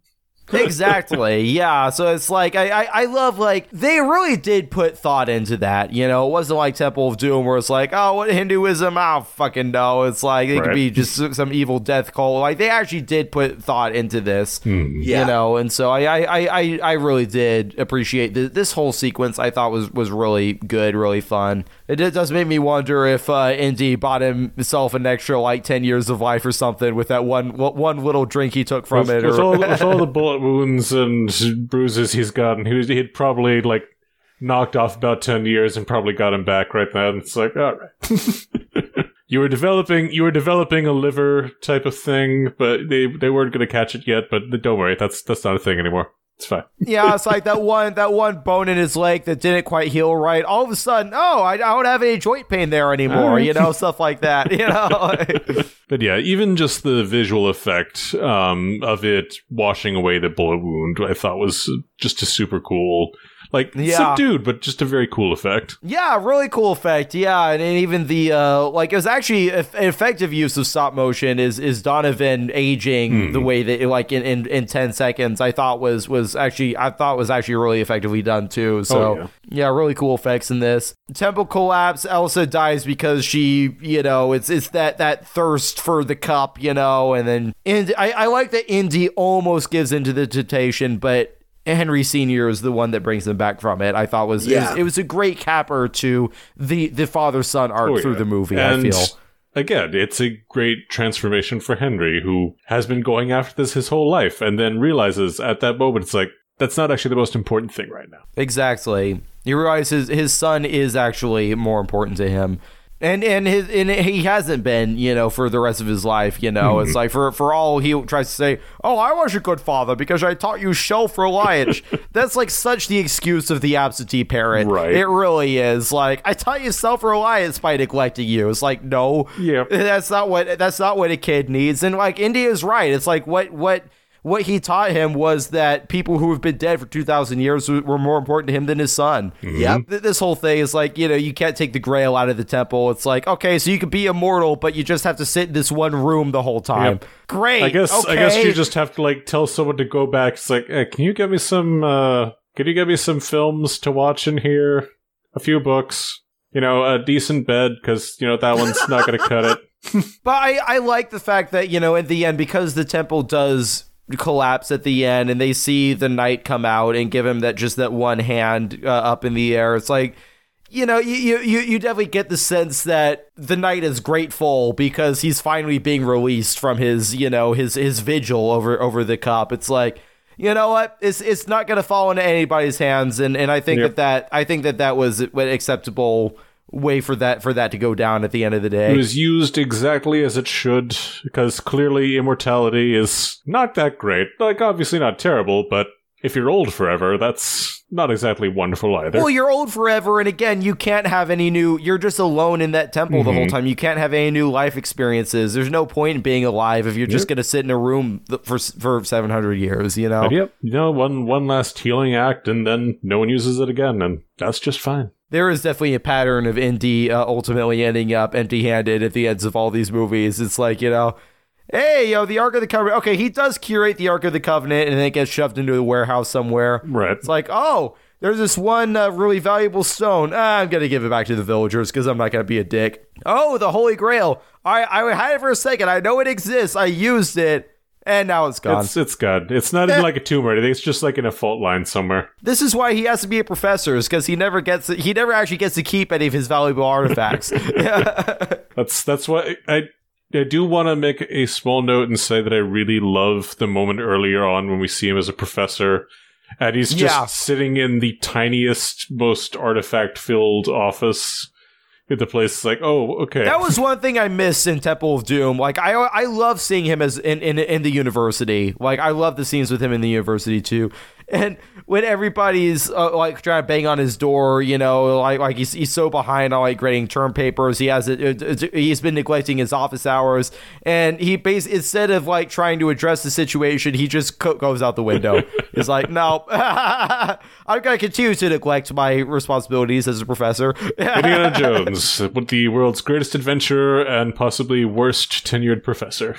exactly. <laughs> Yeah. So it's like I, I I love like they really did put thought into that. You know, it wasn't like Temple of Doom where it's like, oh, what Hinduism? I don't fucking know. It's like it could be just some evil death cult. Like they actually did put thought into this. Hmm. Yeah. You know, and so I I, I, I- I really did appreciate th- this whole sequence. I thought was was really good, really fun. It does make me wonder if uh, Indy bought himself an extra like ten years of life or something with that one one little drink he took from with, it. with or- all, <laughs> with all the bullet wounds and bruises he's gotten, he he'd probably like knocked off about ten years and probably got him back right then. It's like, all right. <laughs> You were developing, you were developing a liver type of thing, but they they weren't going to catch it yet. But don't worry, that's that's not a thing anymore. It's fine. Yeah, it's like that one that one bone in his leg that didn't quite heal right. All of a sudden, oh, I, I don't have any joint pain there anymore. You know, stuff like that. You know, <laughs> But yeah, even just the visual effect um, of it washing away the bullet wound, I thought was just a super cool, like Yeah. subdued, but just a very cool effect. yeah, really cool effect. Yeah, and, and even the uh, like it was actually eff- effective use of stop motion is is Donovan aging the way that like in, in in ten seconds. I thought was was actually I thought was actually really effectively done too. So. Oh, yeah. Yeah, really cool effects in this. Temple collapse. Elsa dies because she, you know, it's it's that that thirst for the cup, you know, and then Indy. I, I like that Indy almost gives into the temptation, but Henry Senior is the one that brings them back from it. I thought was it, was, it was a great capper to the the father son arc Oh, through the movie. And I feel. Again, it's a great transformation for Henry, who has been going after this his whole life, and then realizes at that moment, it's like, that's not actually the most important thing right now. Exactly. he realize his his son is actually more important to him. And and his and he hasn't been, you know, for the rest of his life, you know. It's mm-hmm. like for for all he tries to say, "Oh, I was a good father because I taught you self-reliance." <laughs> That's like such the excuse of the absentee parent. Right. It really is. Like, I taught you self-reliance by neglecting you. It's like, "No. Yep. That's not what that's not what a kid needs." And like Indy's right. It's like what what what he taught him was that people who have been dead for 2,000 years were more important to him than his son. Yep. Th- This whole thing is like, you know, you can't take the grail out of the temple. It's like, okay, so you can be immortal, but you just have to sit in this one room the whole time. Yep. Great. I guess okay. I guess you just have to like tell someone to go back. It's like, hey, can you get me some? uh Can you get me some films to watch in here? A few books, you know, a decent bed because you know that one's not going to cut it. <laughs> But I, I like the fact that, you know, at the end, because the temple does collapse at the end and they see the knight come out and give him that just that one hand uh, up in the air, it's like, you know, you, you, you definitely get the sense that the knight is grateful because he's finally being released from his, you know, his his vigil over over the cup. It's like, you know what? It's it's not going to fall into anybody's hands, and and I think Yep. that that I think that that was acceptable way for that for that to go down at the end of the day. It was used exactly as it should because clearly immortality is not that great. Like obviously not terrible, but if you're old forever, that's not exactly wonderful either. Well, you're old forever, and again, you can't have any new. You're just alone in that temple the whole mm-hmm. time. You can't have any new life experiences. There's no point in being alive if you're just going to sit in a room for for 700 years. You know. But yep, you know, one one last healing act, and then no one uses it again, and that's just fine. There is definitely a pattern of Indy uh, ultimately ending up empty-handed at the ends of all these movies. It's like you know. Hey, yo, the Ark of the Covenant. Okay, he does curate the Ark of the Covenant and then it gets shoved into a warehouse somewhere. Right. It's like, oh, there's this one uh, really valuable stone. Ah, I'm going to give it back to the villagers because I'm not going to be a dick. Oh, the Holy Grail. I, I had it for a second. I know it exists. I used it. And now it's gone. It's, it's gone. It's not in eh. like a tumor. or anything. It's just like in a fault line somewhere. this is why he has to be a professor, is because he never gets he never actually gets to keep any of his valuable artifacts. <laughs> <laughs> That's that's why I I do want to make a small note and say that I really love the moment earlier on when we see him as a professor, and he's just Yeah. sitting in the tiniest, most artifact filled office. The place, is like, oh, okay. that was <laughs> one thing I missed in Temple of Doom. Like I I love seeing him as in, in in the university. Like I love the scenes with him in the university too. And when everybody's uh, like trying to bang on his door, you know, like like he's, he's so behind on like grading term papers, he has it. it- it- He's been neglecting his office hours, and he base instead of like trying to address the situation, he just co- goes out the window. <laughs> He's like, no, <laughs> I'm to continue to neglect my responsibilities as a professor. Indiana <laughs> Jones, with the world's greatest adventurer and possibly worst tenured professor.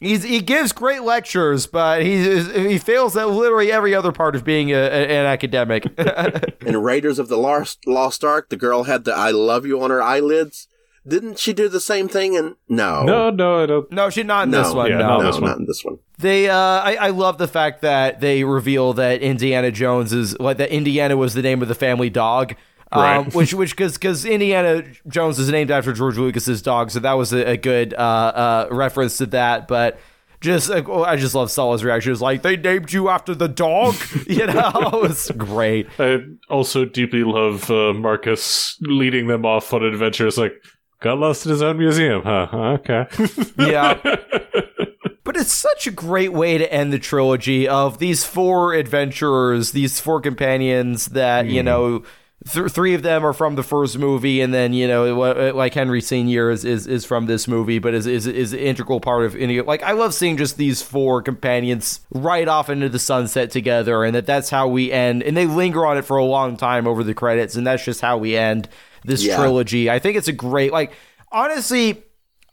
He's, he gives great lectures, but he he fails at literally every other part of being a, a- an academic. <laughs> In Raiders of the Lost, Lost Ark, the girl had the I love you on her eyelids. Didn't she do the same thing? in no. no, no, I don't. no, she's not in No. this one. Yeah, no, not No, this one. not in this one. They, uh, I, I love the fact that they reveal that Indiana Jones is like that. Indiana was the name of the family dog, um, <laughs> which, which, because, because Indiana Jones is named after George Lucas's dog, so that was a, a good uh, uh, reference to that. But just, like, oh, I just love Sallah's reaction. It's like they named you after the dog, <laughs> you know? <laughs> it's great. I also deeply love uh, Marcus leading them off on adventures. Like, got lost in his own museum, huh? Okay. <laughs> Yeah. But it's such a great way to end the trilogy of these four adventurers, these four companions that, you know, th- three of them are from the first movie, and then, you know, uh, like Henry Sr. is, is, is from this movie, but is, is, is an integral part of any. Like, I love seeing just these four companions right off into the sunset together, and that that's how we end. And they linger on it for a long time over the credits, and that's just how we end this Yeah. trilogy. I think it's a great, like, honestly.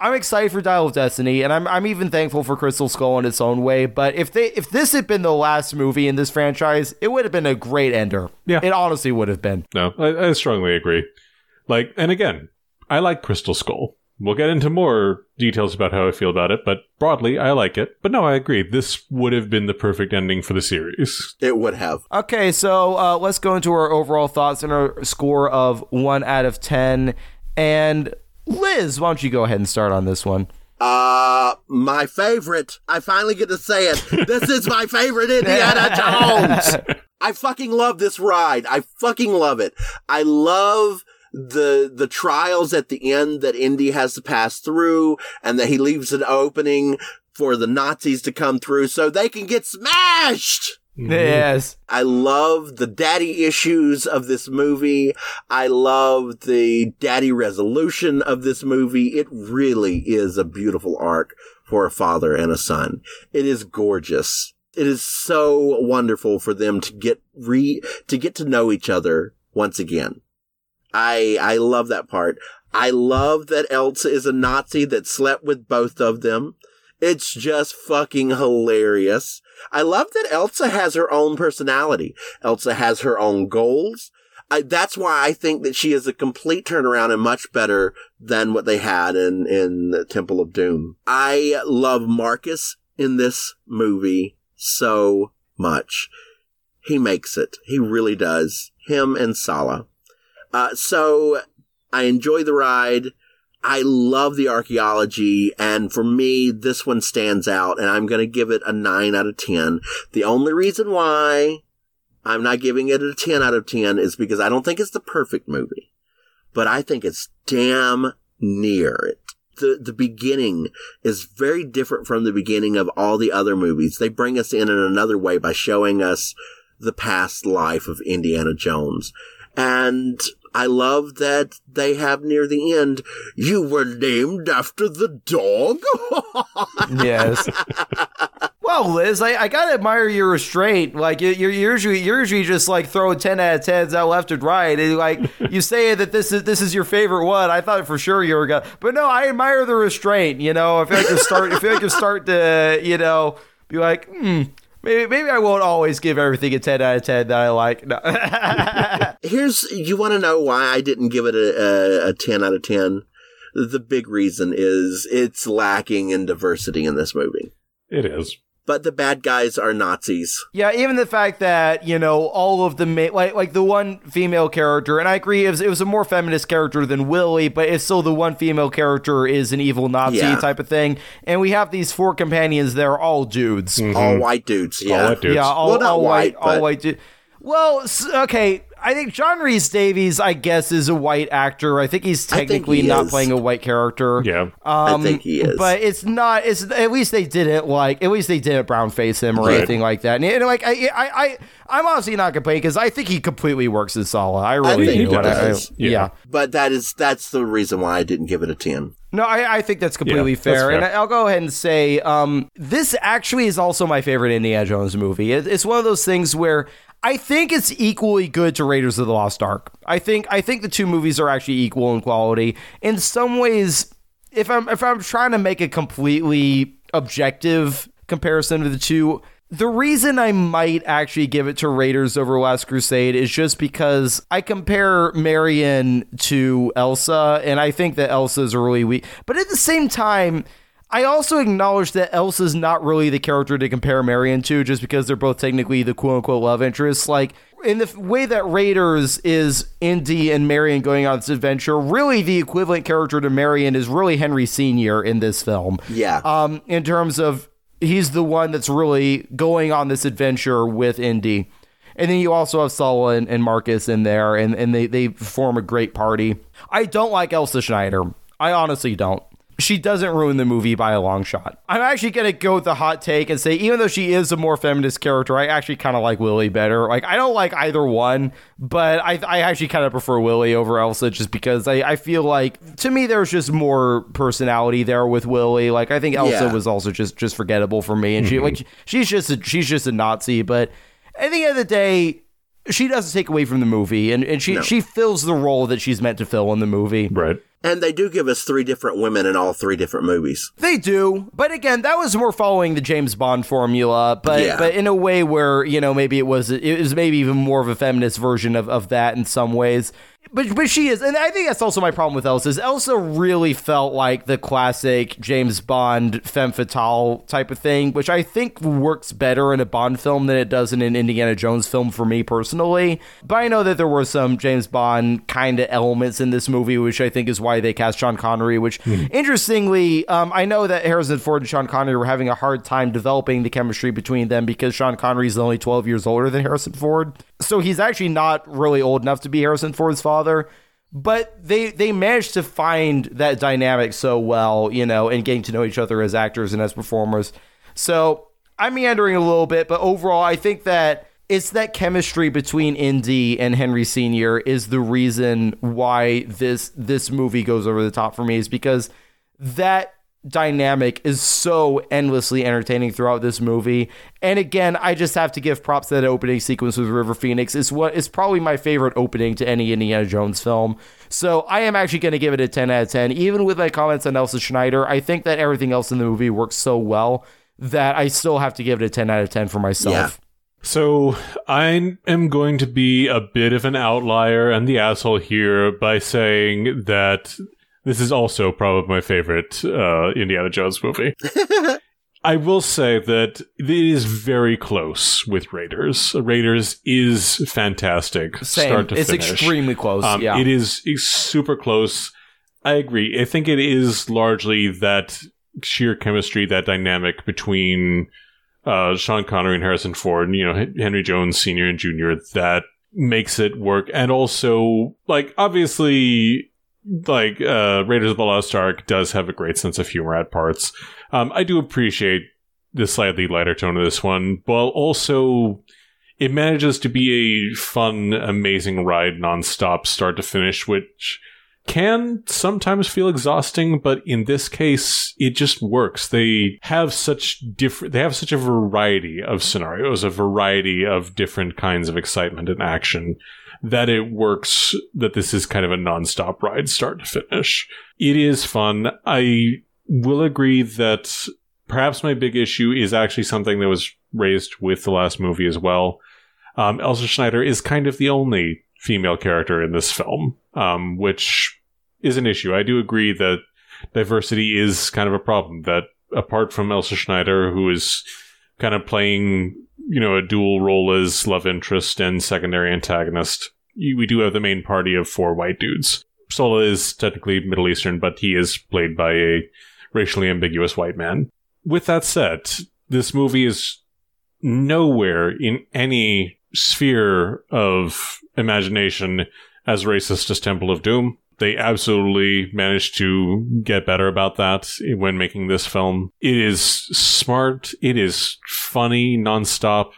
I'm excited for Dial of Destiny, and I'm I'm even thankful for Crystal Skull in its own way. But if they if this had been the last movie in this franchise, it would have been a great ender. Yeah. it honestly would have been. no, I, I strongly agree. Like, and again, I like Crystal Skull. We'll get into more details about how I feel about it, but broadly, I like it. But no, I agree. This would have been the perfect ending for the series. It would have. Okay, so uh, let's go into our overall thoughts and our score of one out of ten. And Liz, why don't you go ahead and start on this one? Uh, my favorite. I finally get to say it. This is my favorite Indiana <laughs> Jones. I fucking love this ride. I fucking love it. I love the the trials at the end that Indy has to pass through and that he leaves an opening for the Nazis to come through so they can get smashed. Mm-hmm. Yes, I love the daddy issues of this movie. I love the daddy resolution of this movie. It really is a beautiful arc for a father and a son. It is gorgeous. It is so wonderful for them to get re, to get to know each other once again. I, I love that part. I love that Elsa is a Nazi that slept with both of them. It's just fucking hilarious. I love that Elsa has her own personality. Elsa has her own goals. I, that's why I think that she is a complete turnaround and much better than what they had in, in the Temple of Doom. I love Marcus in this movie so much. He makes it. He really does. Him and Sallah. Uh, so I enjoy the ride. I love the archaeology, and for me, this one stands out, and I'm going to give it a 9 out of 10. The only reason why I'm not giving it a 10 out of 10 is because I don't think it's the perfect movie, but I think it's damn near it. The, the beginning is very different from the beginning of all the other movies. They bring us in in another way by showing us the past life of Indiana Jones. And I love that they have near the end, you were named after the dog? <laughs> yes. Well, Liz, I, I gotta admire your restraint. Like you- you're usually you're usually just like throwing ten out of tens out left and right. And, like you say that this is this is your favorite one. I thought for sure you were gonna, but no, I admire the restraint. You know, I feel like you start. I feel like you start to you know be like, hmm, maybe maybe I won't always give everything a ten out of ten that I like. No. <laughs> Here's, you want to know why I didn't give it a, a, a 10 out of 10? The big reason is it's lacking in diversity in this movie. It is. But the bad guys are Nazis. Yeah, even the fact that you know all of the ma- like like the one female character, and I agree, it was, it was a more feminist character than Willie, but it's still the one female character is an evil Nazi Yeah. type of thing, and we have these four companions. They're all dudes. Mm-hmm. All white dudes. Yeah. All white dudes. Yeah, all, Well, not all white, white, all white dude. Well, okay. I think John Rhys-Davies, I guess, is a white actor. I think he's I think technically he not is. playing a white character. Yeah. Um, think he is. But it's not. It's at least they didn't like. At least they didn't brown face him or Right. anything like that. And, and, like I, I, I, I'm honestly not complaining because I think he completely works as Sallah. I really think do. he And I- I- yeah. Yeah. But that is, that's the reason why I didn't give it a 10. No, I, I think that's completely Yeah, that's fair. fair. And I'll go ahead and say um, this actually is also my favorite Indiana Jones movie. It, it's one of those things where I think it's equally good to Raiders of the Lost Ark. I think I think the two movies are actually equal in quality. In some ways, if I'm if I'm trying to make a completely objective comparison of the two, the reason I might actually give it to Raiders over Last Crusade is just because I compare Marion to Elsa, and I think that Elsa is really weak. But at the same time, I also acknowledge that Elsa's not really the character to compare Marion to, just because they're both technically the quote unquote love interests. Like, in the way that Raiders is Indy and Marion going on this adventure, really the equivalent character to Marion is really Henry Sr. in this film Yeah. um, in terms of he's the one that's really going on this adventure with Indy. And then you also have Sallah and, and Marcus in there, and, and they, they form a great party. I don't like Elsa Schneider. I honestly don't. She doesn't ruin the movie by a long shot. I'm actually going to go with the hot take and say, even though she is a more feminist character, I actually kind of like Willie better. Like, I don't like either one, but I, I actually kind of prefer Willie over Elsa just because I, I feel like, to me, there's just more personality there with Willie. Like, I think Elsa Yeah. was also just, just forgettable for me. And she, mm-hmm. like, she's just a, she's just a Nazi, but at the end of the day, she doesn't take away from the movie, and, and she, she fills the role that she's meant to fill in the movie. Right. And they do give us three different women in all three different movies. They do, but again, that was more following the James Bond formula, but Yeah. but in a way where you know maybe it was it was maybe even more of a feminist version of, of that in some ways. But but she is, and I think that's also my problem with Elsa. Is Elsa really felt like the classic James Bond femme fatale type of thing, which I think works better in a Bond film than it does in an Indiana Jones film for me personally. But I know that there were some James Bond kind of elements in this movie, which I think is why they cast Sean Connery. Which interestingly, um, I know that Harrison Ford and Sean Connery were having a hard time developing the chemistry between them because Sean Connery is only 12 years older than Harrison Ford. So he's actually not really old enough to be Harrison Ford's father. But they they managed to find that dynamic so well, you know, and getting to know each other as actors and as performers. So I'm meandering a little bit, but overall, I think that it's that chemistry between Indy and Henry Sr. is the reason why this this movie goes over the top for me. Is because that dynamic is so endlessly entertaining throughout this movie. And again, I just have to give props to that opening sequence with River Phoenix. It's what is probably my favorite opening to any Indiana Jones film. So I am actually going to give it a 10 out of 10. Even with my comments on Elsa Schneider, I think that everything else in the movie works so well that I still have to give it a 10 out of 10 for myself. So I am going to be a bit of an outlier and the asshole here by saying that this is also probably my favorite uh, Indiana Jones movie. <laughs> I will say that it is very close with Raiders. Raiders is fantastic, Same. start to it's finish. extremely close. Um, yeah. It's super close. I agree. I think it is largely that sheer chemistry, that dynamic between uh, Sean Connery and Harrison Ford, you know, Henry Jones Sr. and Jr., that makes it work. And also, like, obviously, like, uh, Raiders of the Lost Ark does have a great sense of humor at parts. Um, I do appreciate the slightly lighter tone of this one, but also it manages to be a fun, amazing ride nonstop, start to finish, which can sometimes feel exhausting, but in this case, it just works. They have such different, they have such a variety of scenarios, a variety of different kinds of excitement and action that it works that this is kind of a nonstop ride start to finish. It is fun. I will agree that perhaps my big issue is actually something that was raised with the last movie as well. Um, Elsa Schneider is kind of the only female character in this film, um, which is an issue. I do agree that diversity is kind of a problem. That apart from Elsa Schneider, who is kind of playing, you know, a dual role as love interest and secondary antagonist, we do have the main party of four white dudes. Sallah is technically Middle Eastern, but he is played by a racially ambiguous white man. With that said, this movie is nowhere in any sphere of imagination as racist as Temple of Doom. They absolutely managed to get better about that when making this film. It is smart. It is funny nonstop.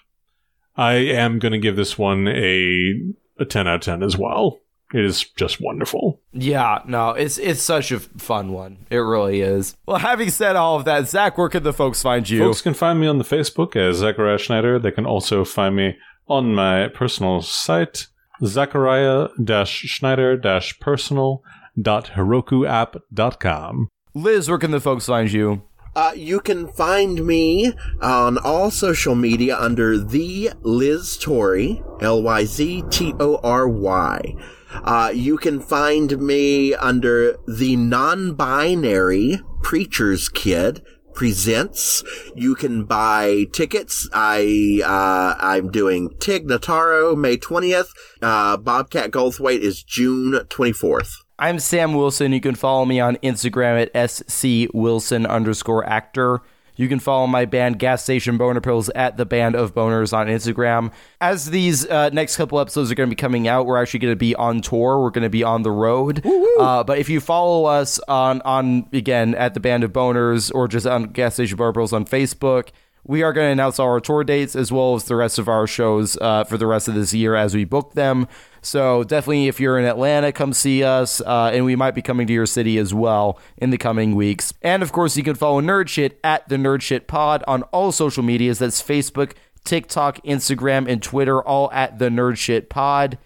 I am going to give this one a, a 10 out of 10 as well. It is just wonderful. Yeah, no, it's it's such a fun one. It really is. Well, having said all of that, Zach, where can the folks find you? Folks can find me on the Facebook as Zachariah Schneider. They can also find me on my personal site, zachariah-schneider-personal.herokuapp.com. Liz, where can the folks find you? Uh, you can find me on all social media under the Liz Tory, L Y Z T O R Y. Uh, you can find me under the non-binary preacher's kid presents. You can buy tickets. I uh, I'm doing Tig Notaro May twentieth. Uh, Bobcat Goldthwait is June twenty fourth. I'm Sam Wilson. You can follow me on Instagram at sc wilson underscore actor. You can follow my band Gas Station Boner Pills at the Band of Boners on Instagram. As these uh, next couple episodes are going to be coming out, we're actually going to be on tour. We're going to be on the road. Uh, but if you follow us on on again at the Band of Boners or just on Gas Station Boner Pills on Facebook. We are going to announce all our tour dates as well as the rest of our shows uh, for the rest of this year as we book them. So definitely, if you're in Atlanta, come see us, uh, and we might be coming to your city as well in the coming weeks. And of course, you can follow Nerd Shit at the Nerd Shit Pod on all social medias. That's Facebook, TikTok, Instagram, and Twitter, all at the Nerd Shit Pod.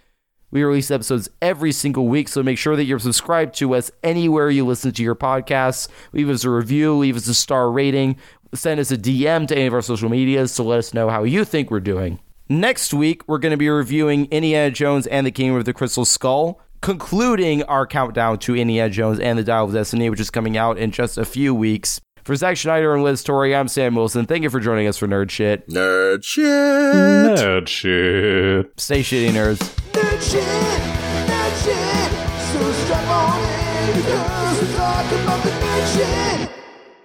We release episodes every single week, so make sure that you're subscribed to us anywhere you listen to your podcasts. Leave us a review, leave us a star rating, send us a DM to any of our social medias to let us know how you think we're doing. Next week, we're going to be reviewing Indiana Jones and the Kingdom of the Crystal Skull, concluding our countdown to Indiana Jones and the Dial of Destiny, which is coming out in just a few weeks. For Zach Schneider and Liz Torrey, I'm Sam Wilson. Thank you for joining us for Nerd Shit. Nerd shit. Nerd shit. Stay shitty, nerds. Nerd shit, nerd shit. So strap on in, because we're talking about the nerd shit.